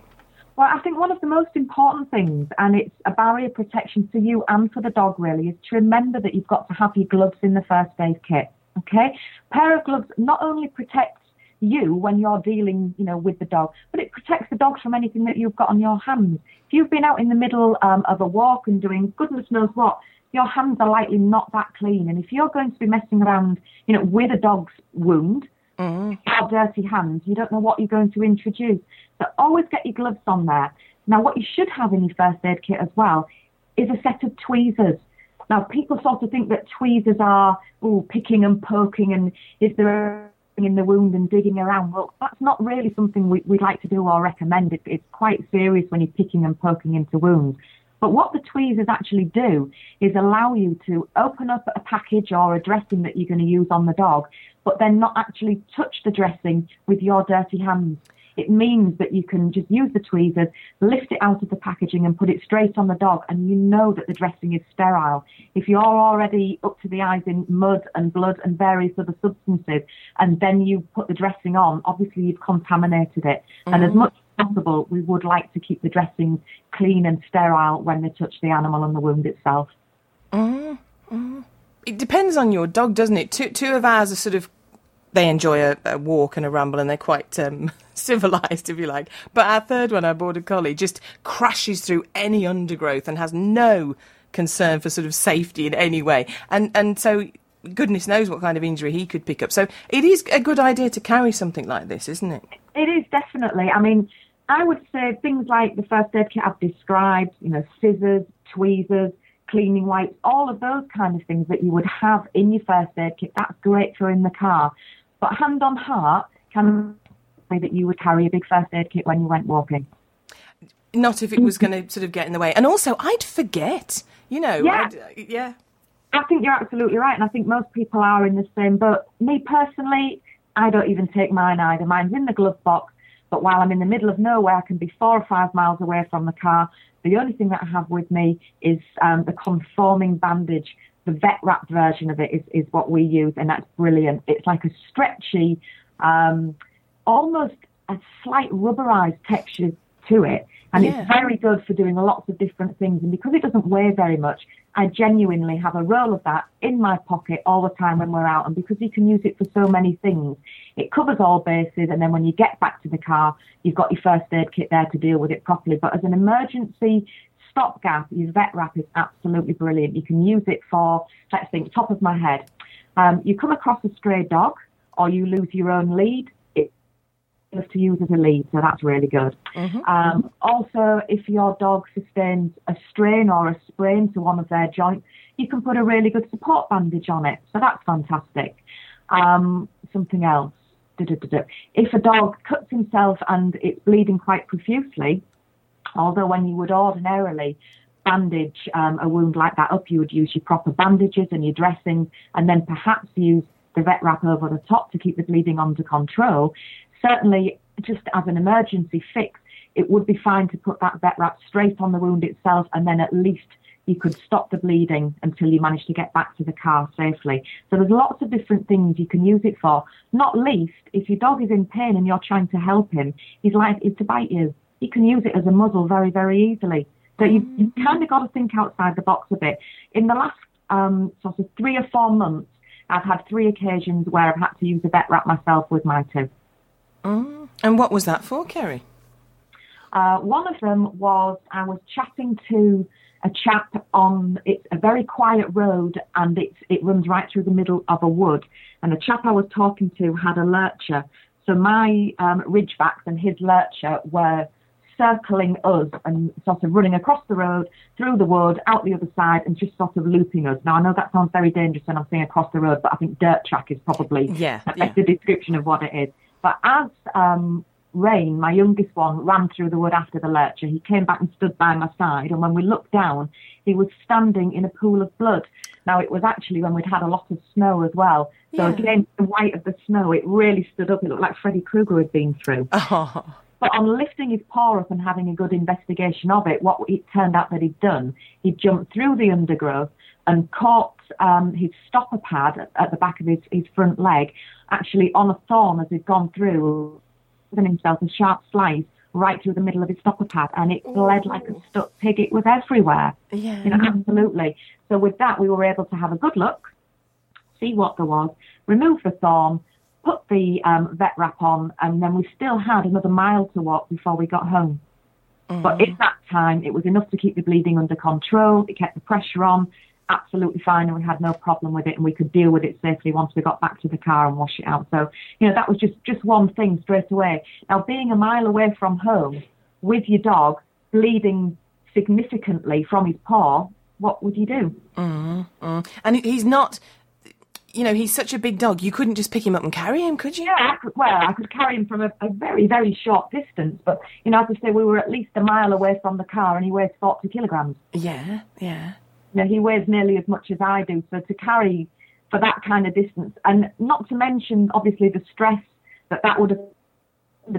Well, I think one of the most important things, and it's a barrier protection for you and for the dog really, is to remember that you've got to have your gloves in the first aid kit. Okay, pair of gloves not only protects you when you're dealing, you know, with the dog, but it protects the dog from anything that you've got on your hands. If you've been out in the middle um, of a walk and doing goodness knows what, your hands are likely not that clean. And if you're going to be messing around, you know, with a dog's wound, mm. or dirty hands, you don't know what you're going to introduce. So always get your gloves on there. Now, what you should have in your first aid kit as well is a set of tweezers. Now, people sort of think that tweezers are oh, picking and poking, and is there in the wound and digging around? Well, that's not really something we, would like to do or recommend. It, it's quite serious when you're picking and poking into wounds. But what the tweezers actually do is allow you to open up a package or a dressing that you're going to use on the dog, but then not actually touch the dressing with your dirty hands. It means that you can just use the tweezers, lift it out of the packaging and put it straight on the dog, and you know that the dressing is sterile. If you're already up to the eyes in mud and blood and various other substances, and then you put the dressing on, obviously you've contaminated it. Mm-hmm. And as mm-hmm. much possible, we would like to keep the dressings clean and sterile when they touch the animal and the wound itself. Mm-hmm. It depends on your dog, doesn't it? Two, two of ours are sort of they enjoy a, a, walk and a ramble and they're quite um, civilized, if you like. But our third one, our border collie, just crashes through any undergrowth and has no concern for sort of safety in any way. And and so goodness knows what kind of injury he could pick up. So it is a good idea to carry something like this, isn't it? It is definitely. I mean, I would say things like the first aid kit I've described, you know, scissors, tweezers, cleaning wipes, all of those kind of things that you would have in your first aid kit. That's great for in the car. But hand on heart, can say that you would carry a big first aid kit when you went walking? Not if it was going to sort of get in the way. And also, I'd forget, you know. Yeah. I'd, uh, yeah. I think you're absolutely right. And I think most people are in the same boat. Me personally, I don't even take mine either. Mine's in the glove box. But while I'm in the middle of nowhere, I can be four or five miles away from the car. The only thing that I have with me is um, the conforming bandage the vet wrap version of it is, is what we use, and that's brilliant. It's like a stretchy, um, almost a slight rubberized texture to it, and yeah. it's very good for doing lots of different things. And because it doesn't weigh very much, I genuinely have a roll of that in my pocket all the time when we're out. And because you can use it for so many things, it covers all bases. And then when you get back to the car, you've got your first aid kit there to deal with it properly. But as an emergency stopgap, your vet wrap is absolutely brilliant. You can use it for, let's think, top of my head. Um, you come across a stray dog or you lose your own lead, to use as a lead, so that's really good. Mm-hmm. Um, also, if your dog sustains a strain or a sprain to one of their joints, you can put a really good support bandage on it, so that's fantastic. Um, something else. If a dog cuts himself and it's bleeding quite profusely, Although when you would ordinarily bandage um, a wound like that up, you would use your proper bandages and your dressing, and then perhaps use the vet wrap over the top to keep the bleeding under control. Certainly, just as an emergency fix, it would be fine to put that vet wrap straight on the wound itself, and then at least you could stop the bleeding until you manage to get back to the car safely. So there's lots of different things you can use it for. Not least, if your dog is in pain and you're trying to help him, he's likely to bite you you can use it as a muzzle very, very easily. So you, you mm. kind of got to think outside the box a bit. In the last um, sort of three or four months, I've had three occasions where I've had to use a vet wrap myself with my two. Mm. And what was that for, Kerry? Uh, one of them was I was chatting to a chap on it's a very quiet road and it's it runs right through the middle of a wood. And the chap I was talking to had a lurcher. So my um, ridgebacks and his lurcher were circling us and sort of running across the road, through the wood, out the other side, and just sort of looping us. Now, I know that sounds very dangerous when I'm saying across the road, but I think dirt track is probably Yeah, a yeah. better description of what it is. But as um, Rain, my youngest one, ran through the wood after the lurcher, he came back and stood by my side, and when we looked down, he was standing in a pool of blood. Now, it was actually when we'd had a lot of snow as well. So Yeah. against the white of the snow, it really stood up. It looked like Freddy Krueger had been through. Oh, But on lifting his paw up and having a good investigation of it, what it turned out that he'd done, he'd jumped through the undergrowth and caught um, his stopper pad at- at the back of his, his front leg, actually on a thorn as he'd gone through, given himself a sharp slice right through the middle of his stopper pad, and it bled like a stuck pig. It was everywhere. yeah. You know, absolutely. So with that, we were able to have a good look, see what there was, remove the thorn, put the um, vet wrap on, and then we still had another mile to walk before we got home. But in that time, it was enough to keep the bleeding under control. It kept the pressure on, absolutely fine, and we had no problem with it, and we could deal with it safely once we got back to the car and wash it out. So, you know, that was just just one thing straight away. Now, being a mile away from home with your dog bleeding significantly from his paw, what would you do? Mm-hmm. And he's not, you know, he's such a big dog. You couldn't just pick him up and carry him, could you? Yeah, I could, well, I could carry him from a, a very, very short distance, but you know, as I say, we were at least a mile away from the car, and he weighs forty kilograms. Yeah, yeah. You know, he weighs nearly as much as I do, so to carry for that kind of distance, and not to mention obviously the stress that that would have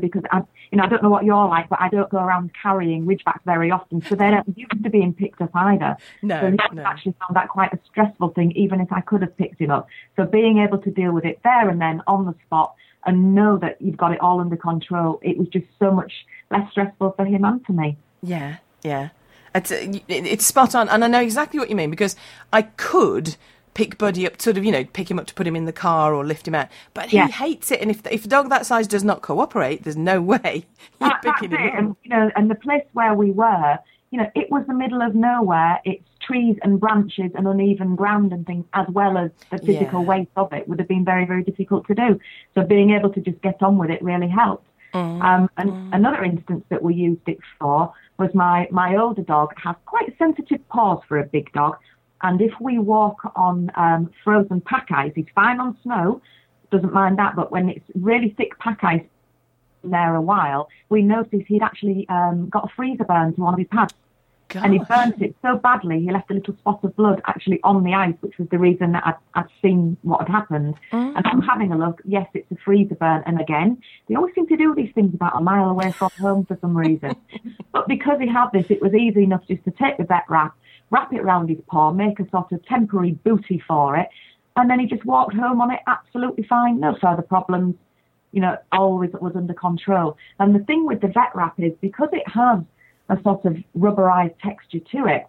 because I, you know, I don't know what you're like, but I don't go around carrying ridgebacks very often, so they don't used to being picked up either. No, so I no. actually found that quite a stressful thing, even if I could have picked him up. So being able to deal with it there and then on the spot and know that you've got it all under control, it was just so much less stressful for him and for me. Yeah, yeah. It's, uh, it's spot on, and I know exactly what you mean because I could pick Buddy up, sort of, you know, pick him up to put him in the car or lift him out, but he Yeah. hates it. And if if a dog that size does not cooperate, there's no way you're That- picking it. him up. And, you know, and the place where we were, you know, it was the middle of nowhere. It's trees and branches and uneven ground and things, as well as the physical Yeah. weight of it, would have been very, very difficult to do. So being able to just get on with it really helped. Um, and another instance that we used it for was my, my older dog has quite sensitive paws for a big dog. And if we walk on um, frozen pack ice, he's fine on snow, doesn't mind that. But when it's really thick pack ice there a while, we noticed he'd actually um, got a freezer burn to one of his pads. And he burnt it so badly, he left a little spot of blood actually on the ice, which was the reason that I'd, I'd seen what had happened. Mm. And I'm having a look. Yes, it's a freezer burn. And again, they always seem to do these things about a mile away from home for some reason. but because he had this, it was easy enough just to take the vet wrap, wrap it around his paw, make a sort of temporary booty for it, and then he just walked home on it absolutely fine, no further problems you know, always it was under control. And the thing with the vet wrap is because it has a sort of rubberized texture to it,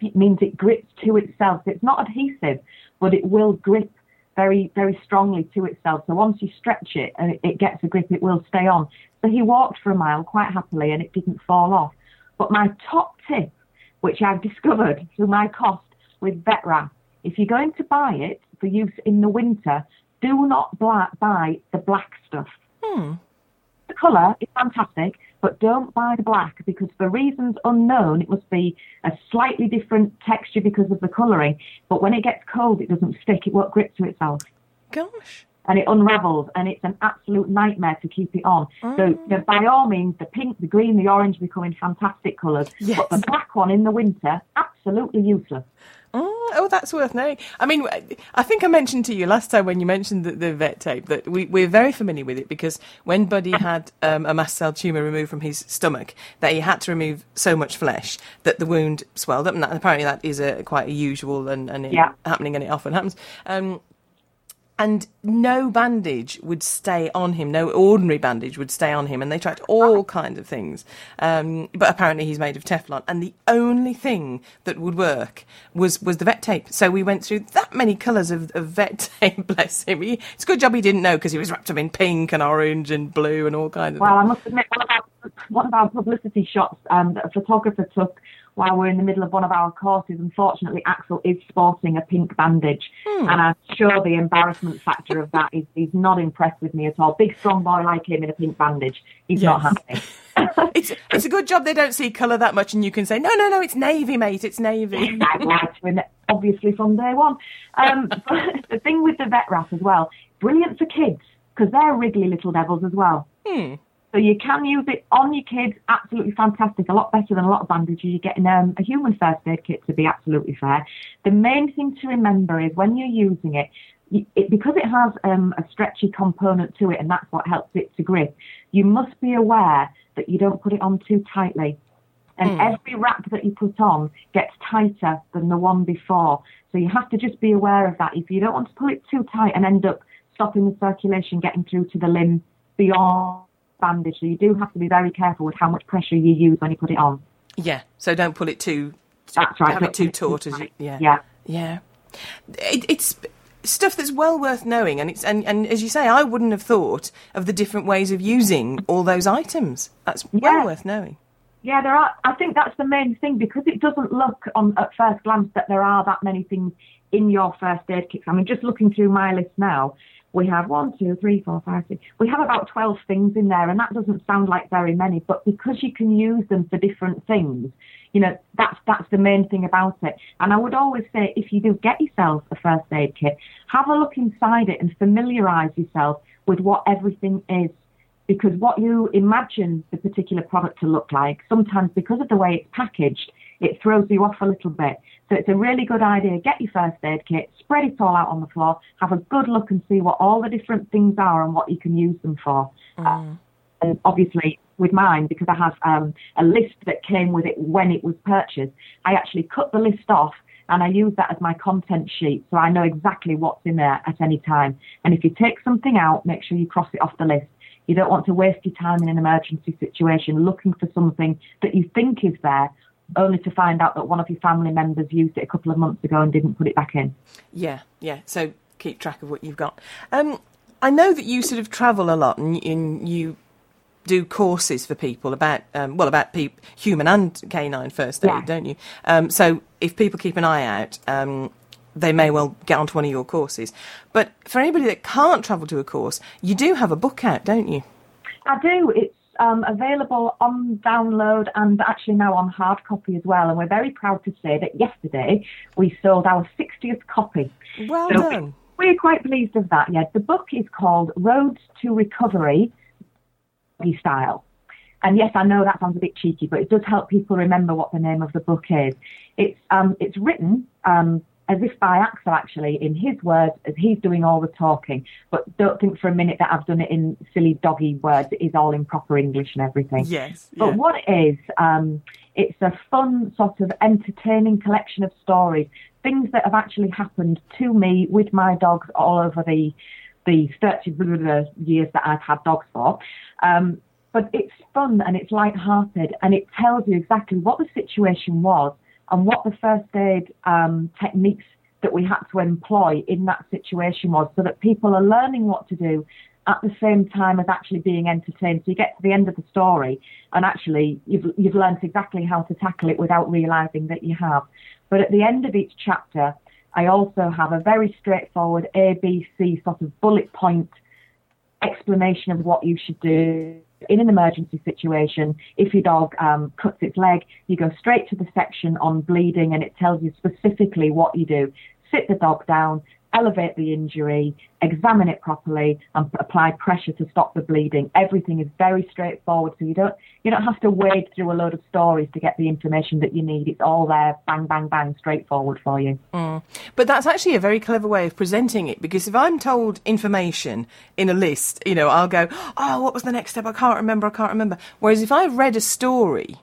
it means it grips to itself. It's not adhesive, but it will grip very, very strongly to itself. So once you stretch it and it, gets a grip, it will stay on. So he walked for a mile quite happily and it didn't fall off. But my top tip, which I've discovered through my cost with vet wrap, if you're going to buy it for use in the winter, do not buy the black stuff. Hmm. The colour is fantastic, but don't buy the black because for reasons unknown, it must be a slightly different texture because of the colouring. But when it gets cold, it doesn't stick. It won't grip to itself. Gosh. And it unravels, and it's an absolute nightmare to keep it on. So, mm. you know, by all means, the pink, the green, the orange becoming fantastic colours. Yes. But the black one in the winter, absolutely useless. Oh, oh, that's worth knowing. I mean, I think I mentioned to you last time when you mentioned the, the vet tape that we, we're very familiar with it because when Buddy had um, a mast cell tumour removed from his stomach, that he had to remove so much flesh that the wound swelled up, and that, apparently that is a quite a usual and, and it, Yeah. happening, and it often happens. Um, and no bandage would stay on him. No ordinary bandage would stay on him. And they tried all kinds of things. Um, but apparently he's made of Teflon. And the only thing that would work was, was the vet tape. So we went through that many colours of, of vet tape, bless him. He, it's a good job he didn't know because he was wrapped up in pink and orange and blue and all kinds of Well, things. I must admit, one of our, one of our publicity shots um, that a photographer took while we're in the middle of one of our courses, unfortunately, Axel is sporting a pink bandage. Hmm. And I'm sure the embarrassment factor of that is he's not impressed with me at all. Big, strong boy like him in a pink bandage. He's not happy. It's it's a good job they don't see colour that much, and you can say, no, no, no, it's navy, mate, it's navy. Obviously from day one. Um, but the thing with the vet wrap as well, brilliant for kids because they're wriggly little devils as well. Hmm. So you can use it on your kids, absolutely fantastic. A lot better than a lot of bandages. You're getting um, a human first aid kit to be absolutely fair. The main thing to remember is when you're using it, it because it has um, a stretchy component to it, and that's what helps it to grip. You must be aware that you don't put it on too tightly. And every wrap that you put on gets tighter than the one before. So you have to just be aware of that. If you don't want to pull it too tight and end up stopping the circulation getting through to the limb beyond bandage, so you do have to be very careful with how much pressure you use when you put it on. Yeah, so don't pull it too. That's right. Have it too taut, as you, yeah. Yeah. Yeah. It, it's stuff that's well worth knowing, and it's and, and as you say, I wouldn't have thought of the different ways of using all those items. That's well Yeah. worth knowing. Yeah, there are. I think that's the main thing because it doesn't look on at first glance that there are that many things in your first aid kit. I mean, just looking through my list now, we have one, two, three, four, five, six. We have about twelve things in there, and that doesn't sound like very many, but because you can use them for different things, you know, that's that's the main thing about it. And I would always say, if you do get yourself a first aid kit, have a look inside it and familiarise yourself with what everything is because what you imagine the particular product to look like, sometimes because of the way it's packaged, it throws you off a little bit. So it's a really good idea. Get your first aid kit, spread it all out on the floor, have a good look and see what all the different things are and what you can use them for. Uh, and obviously, with mine, because I have um, a list that came with it when it was purchased, I actually cut the list off and I use that as my content sheet so I know exactly what's in there at any time. And if you take something out, make sure you cross it off the list. You don't want to waste your time in an emergency situation looking for something that you think is there, only to find out that one of your family members used it a couple of months ago and didn't put it back in. Yeah, yeah. So keep track of what you've got. Um, I know that you sort of travel a lot, and, and you do courses for people about um, well about pe- human and canine first aid, Yeah. don't you? Um, so if people keep an eye out, um, they may well get onto one of your courses. But for anybody that can't travel to a course, you do have a book out, don't you? I do. It's um, available on download and actually now on hard copy as well. And we're very proud to say that yesterday we sold our 60th copy. Well So done. We're quite pleased of that. Yeah, the book is called Roads to Recovery, style. And yes, I know that sounds a bit cheeky, but it does help people remember what the name of the book is. It's um, it's written um, as if by Axel, actually, in his words, as he's doing all the talking. But don't think for a minute that I've done it in silly doggy words. It is all in proper English and everything. Yes. But yeah. what it is, um, it's a fun, sort of entertaining collection of stories, things that have actually happened to me with my dogs all over the the 30 blah, blah, blah years that I've had dogs for. Um, but it's fun and it's light-hearted and it tells you exactly what the situation was and what the first aid um, techniques that we had to employ in that situation was so that people are learning what to do at the same time as actually being entertained. So you get to the end of the story and actually you've, you've learned exactly how to tackle it without realizing that you have. But at the end of each chapter, I also have a very straightforward ABC sort of bullet point explanation of what you should do in an emergency situation. If your dog um, cuts its leg, you go straight to the section on bleeding and it tells you specifically what you do. Sit the dog down, elevate the injury, examine it properly, and apply pressure to stop the bleeding. Everything is very straightforward, so you don't you don't have to wade through a load of stories to get the information that you need. It's all there, bang, bang, bang, straightforward for you. Mm. But that's actually a very clever way of presenting it because if I'm told information in a list, you know, I'll go, oh, what was the next step? I can't remember, I can't remember. Whereas if I've read a story,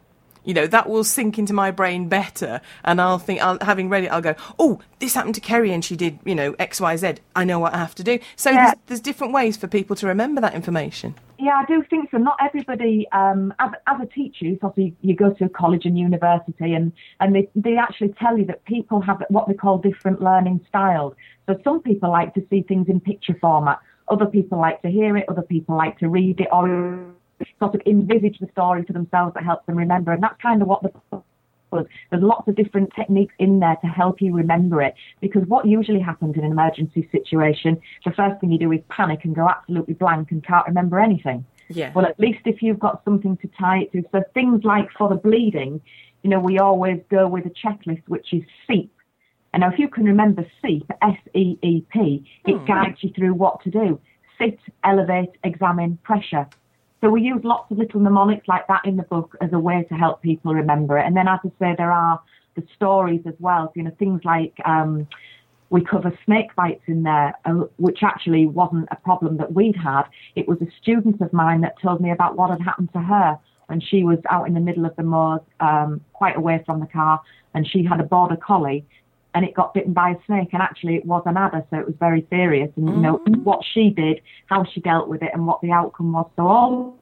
you know, that will sink into my brain better and I'll think, I'll, having read it, I'll go, oh, this happened to Kerry and she did, you know, X, Y, Z. I know what I have to do. So Yeah. there's, there's different ways for people to remember that information. Yeah, I do think so. Not everybody, um, as, as a teacher, you of you go to college and university, and and they they actually tell you that people have what they call different learning styles. So some people like to see things in picture format, other people like to hear it, other people like to read it, or sort of envisage the story for themselves that helps them remember. And that's kind of what the There's lots of different techniques in there to help you remember it. Because what usually happens in an emergency situation, the first thing you do is panic and go absolutely blank and can't remember anything. Yeah. Well, at least if you've got something to tie it to. So things like for the bleeding, you know, we always go with a checklist, which is SEEP. And now if you can remember SEEP, S-E-E-P, it Hmm. guides you through what to do. Sit, elevate, examine, pressure. So we use lots of little mnemonics like that in the book as a way to help people remember it. And then, as I say, there are the stories as well. You know, things like um, we cover snake bites in there, uh, which actually wasn't a problem that we'd had. It was a student of mine that told me about what had happened to her when she was out in the middle of the moors, um, quite away from the car, and she had a border collie. And it got bitten by a snake, and actually it was an adder, so it was very serious. And you know what she did, how she dealt with it, and what the outcome was. So all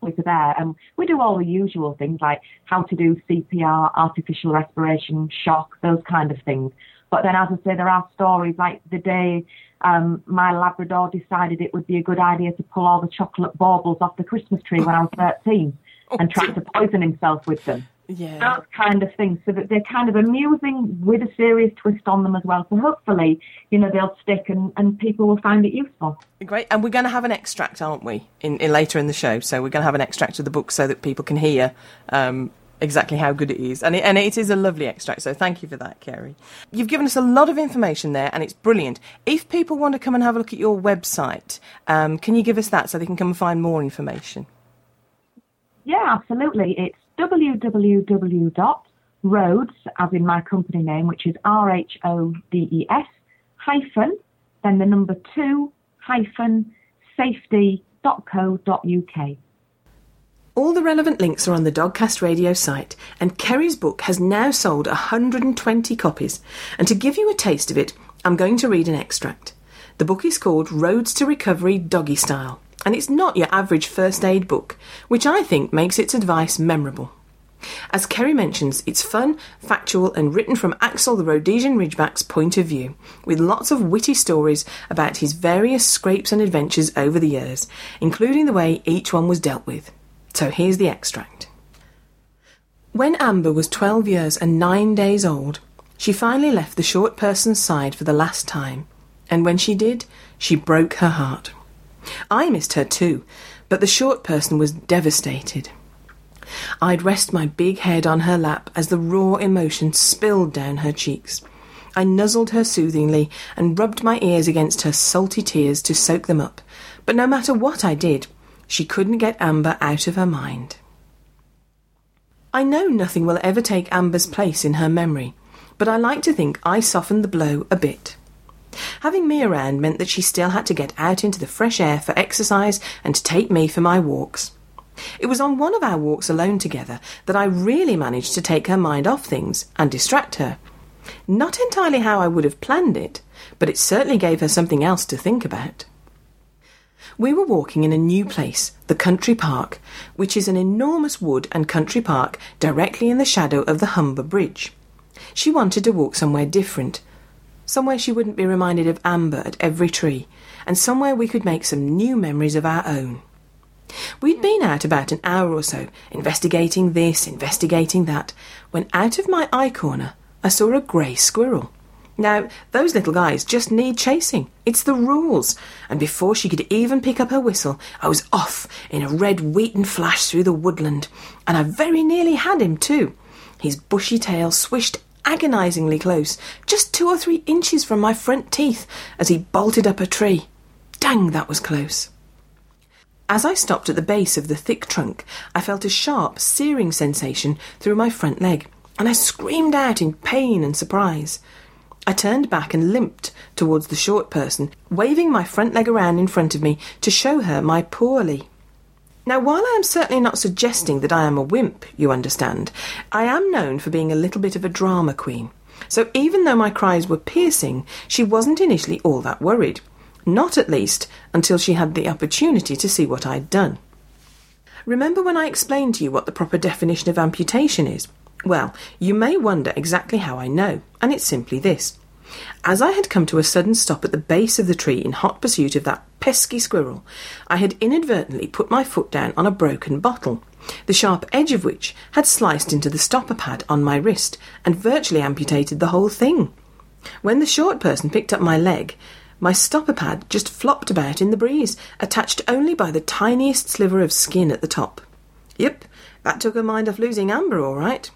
was there, and we do all the usual things like how to do CPR, artificial respiration, shock, those kind of things. But then, as I say, there are stories like the day um, my Labrador decided it would be a good idea to pull all the chocolate baubles off the Christmas tree when I was 13 and tried to poison himself with them. Yeah. That kind of thing. So that they're kind of amusing with a serious twist on them as well. So hopefully, you know, they'll stick and, and people will find it useful. Great. And we're going to have an extract, aren't we, in, in later in the show? So we're going to have an extract of the book so that people can hear um, exactly how good it is. And it, and it is a lovely extract. So thank you for that, Kerry. You've given us a lot of information there, and it's brilliant. If people want to come and have a look at your website, um, can you give us that so they can come and find more information? Yeah, absolutely. It's www.rhodes, as in my company name, which is R H O D E S, hyphen, then the number two, hyphen, safety.co.uk. All the relevant links are on the Dogcast Radio site, and Kerry's book has now sold 120 copies. And to give you a taste of it, I'm going to read an extract. The book is called Roads to Recovery Doggy Style, and it's not your average first aid book, which I think makes its advice memorable. As Kerry mentions, it's fun, factual, and written from Axel the Rhodesian Ridgeback's point of view, with lots of witty stories about his various scrapes and adventures over the years, including the way each one was dealt with. So here's the extract. When Amber was 12 years and 9 days old, she finally left the short person's side for the last time, and when she did, she broke her heart. I missed her too, but the short person was devastated. I'd rest my big head on her lap as the raw emotion spilled down her cheeks. I nuzzled her soothingly and rubbed my ears against her salty tears to soak them up, but no matter what I did, she couldn't get Amber out of her mind. I know nothing will ever take Amber's place in her memory, but I like to think I softened the blow a bit. Having me around meant that she still had to get out into the fresh air for exercise and to take me for my walks. It was on one of our walks alone together that I really managed to take her mind off things and distract her. Not entirely how I would have planned it, but it certainly gave her something else to think about. We were walking in a new place, the country park, which is an enormous wood and country park directly in the shadow of the Humber Bridge. She wanted to walk somewhere different, somewhere she wouldn't be reminded of Amber at every tree, and somewhere we could make some new memories of our own. We'd been out about an hour or so, investigating this, investigating that, when out of my eye corner I saw a grey squirrel. Now, those little guys just need chasing. It's the rules. And before she could even pick up her whistle, I was off in a red wheaten flash through the woodland. And I very nearly had him, too. His bushy tail swished agonisingly close, just two or three inches from my front teeth, as he bolted up a tree. Dang, that was close. As I stopped at the base of the thick trunk, I felt a sharp, searing sensation through my front leg, and I screamed out in pain and surprise. I turned back and limped towards the short person, waving my front leg around in front of me to show her my poorly. Now, while I am certainly not suggesting that I am a wimp, you understand, I am known for being a little bit of a drama queen. So even though my cries were piercing, she wasn't initially all that worried. Not at least until she had the opportunity to see what I'd done. Remember when I explained to you what the proper definition of amputation is? Well, you may wonder exactly how I know, and it's simply this. As I had come to a sudden stop at the base of the tree in hot pursuit of that pesky squirrel, I had inadvertently put my foot down on a broken bottle, the sharp edge of which had sliced into the stopper pad on my wrist and virtually amputated the whole thing. When the short person picked up my leg, my stopper pad just flopped about in the breeze, attached only by the tiniest sliver of skin at the top. Yep, that took her mind off losing Amber, all right.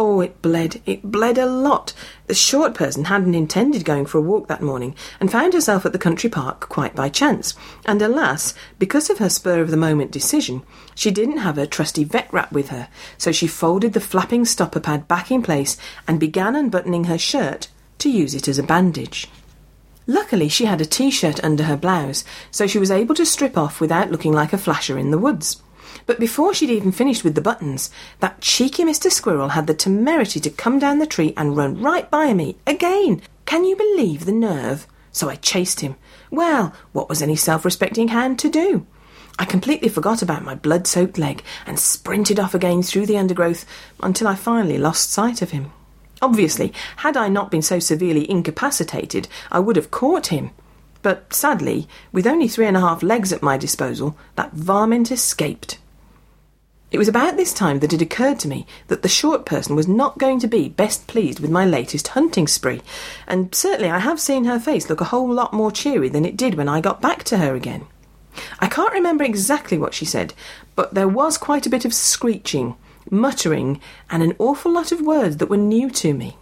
Oh, it bled. It bled a lot. The short person hadn't intended going for a walk that morning and found herself at the country park quite by chance. And alas, because of her spur of the moment decision, she didn't have her trusty vet wrap with her, so she folded the flapping stopper pad back in place and began unbuttoning her shirt to use it as a bandage. Luckily, she had a t shirt under her blouse, so she was able to strip off without looking like a flasher in the woods. But before she'd even finished with the buttons, that cheeky Mr. Squirrel had the temerity to come down the tree and run right by me again. Can you believe the nerve? So I chased him. Well, what was any self respecting hand to do? I completely forgot about my blood soaked leg and sprinted off again through the undergrowth until I finally lost sight of him. Obviously, had I not been so severely incapacitated, I would have caught him. But sadly, with only three and a half legs at my disposal, that varmint escaped. It was about this time that it occurred to me that the short person was not going to be best pleased with my latest hunting spree, and certainly I have seen her face look a whole lot more cheery than it did when I got back to her again. I can't remember exactly what she said, but there was quite a bit of screeching, muttering, and an awful lot of words that were new to me.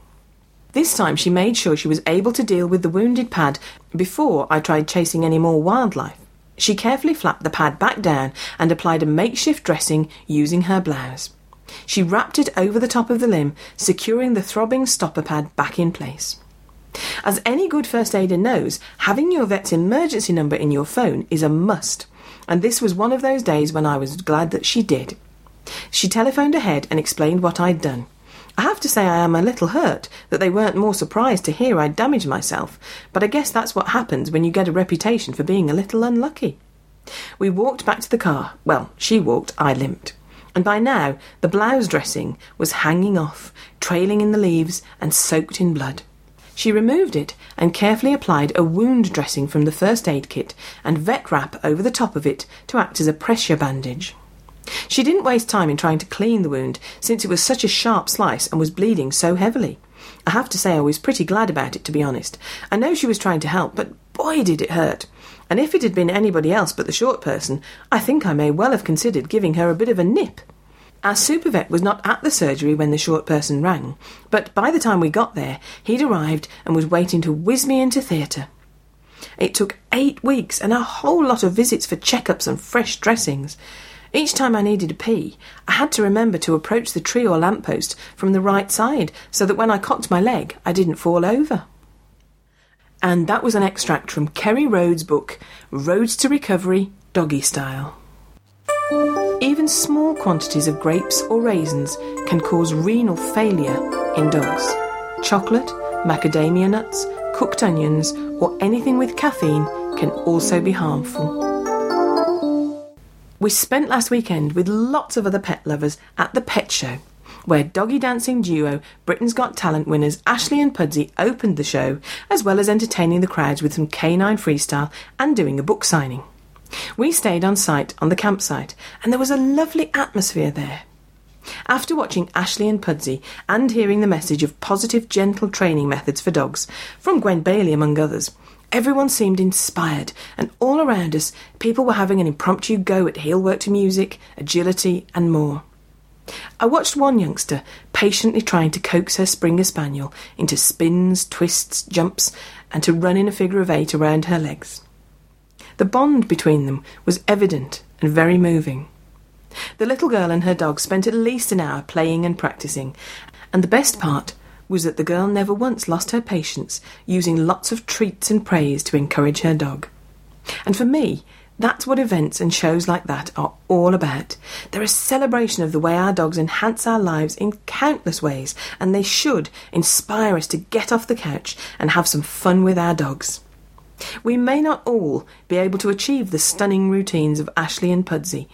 This time she made sure she was able to deal with the wounded pad before I tried chasing any more wildlife. She carefully flapped the pad back down and applied a makeshift dressing using her blouse. She wrapped it over the top of the limb, securing the throbbing stopper pad back in place. As any good first aider knows, having your vet's emergency number in your phone is a must, and this was one of those days when I was glad that she did. She telephoned ahead and explained what I'd done. I have to say I am a little hurt that they weren't more surprised to hear I'd damaged myself, but I guess that's what happens when you get a reputation for being a little unlucky. We walked back to the car. Well, she walked, I limped. And by now, the blouse dressing was hanging off, trailing in the leaves and soaked in blood. She removed it and carefully applied a wound dressing from the first aid kit and vet wrap over the top of it to act as a pressure bandage. She didn't waste time in trying to clean the wound, since it was such a sharp slice and was bleeding so heavily. I have to say I was pretty glad about it, to be honest. I know she was trying to help, but boy did it hurt. And if it had been anybody else but the short person, I think I may well have considered giving her a bit of a nip. Our supervet was not at the surgery when the short person rang, but by the time we got there, he'd arrived and was waiting to whiz me into theatre. It took eight weeks and a whole lot of visits for checkups and fresh dressings. Each time I needed a pee, I had to remember to approach the tree or lamppost from the right side so that when I cocked my leg, I didn't fall over. And that was an extract from Kerry Rhodes' book, Roads to Recovery Doggy Style. Even small quantities of grapes or raisins can cause renal failure in dogs. Chocolate, macadamia nuts, cooked onions, or anything with caffeine can also be harmful. We spent last weekend with lots of other pet lovers at the pet show, where doggy dancing duo Britain's Got Talent winners Ashley and Pudsey opened the show, as well as entertaining the crowds with some canine freestyle and doing a book signing. We stayed on site on the campsite, and there was a lovely atmosphere there. After watching Ashley and Pudsey and hearing the message of positive, gentle training methods for dogs, from Gwen Bailey among others, Everyone seemed inspired, and all around us, people were having an impromptu go at heel work to music, agility, and more. I watched one youngster patiently trying to coax her Springer Spaniel into spins, twists, jumps, and to run in a figure of eight around her legs. The bond between them was evident and very moving. The little girl and her dog spent at least an hour playing and practicing, and the best part was that the girl never once lost her patience, using lots of treats and praise to encourage her dog. And for me, that's what events and shows like that are all about. They're a celebration of the way our dogs enhance our lives in countless ways, and they should inspire us to get off the couch and have some fun with our dogs. We may not all be able to achieve the stunning routines of Ashley and Pudsey,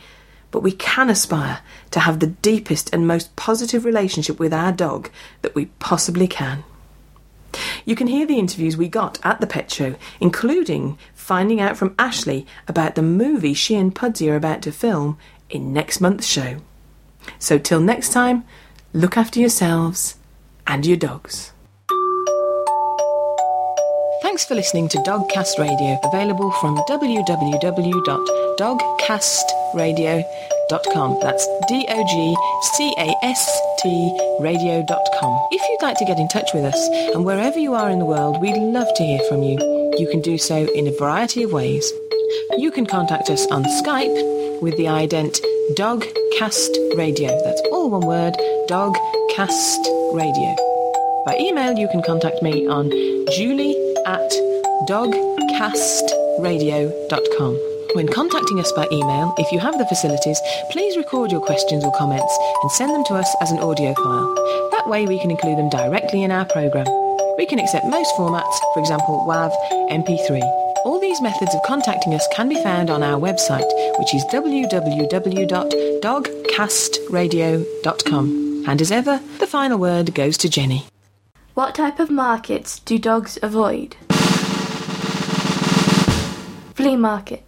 but we can aspire to have the deepest and most positive relationship with our dog that we possibly can. You can hear the interviews we got at the pet show, including finding out from Ashley about the movie she and Pudsey are about to film in next month's show. So till next time, look after yourselves and your dogs. Thanks for listening to Dogcast Radio, available from www.dogcastradio.com. That's D O G C A S T radio.com. If you'd like to get in touch with us, and wherever you are in the world, we'd love to hear from you. You can do so in a variety of ways. You can contact us on Skype with the ident Dogcast Radio. That's all one word, Dogcast Radio. By email, you can contact me on julie at dogcastradio.com. When contacting us by email, if you have the facilities, please record your questions or comments and send them to us as an audio file. That way we can include them directly in our programme. We can accept most formats, for example WAV, MP3. All these methods of contacting us can be found on our website, which is www.dogcastradio.com. And as ever, the final word goes to Jenny. What type of markets do dogs avoid? Flea market.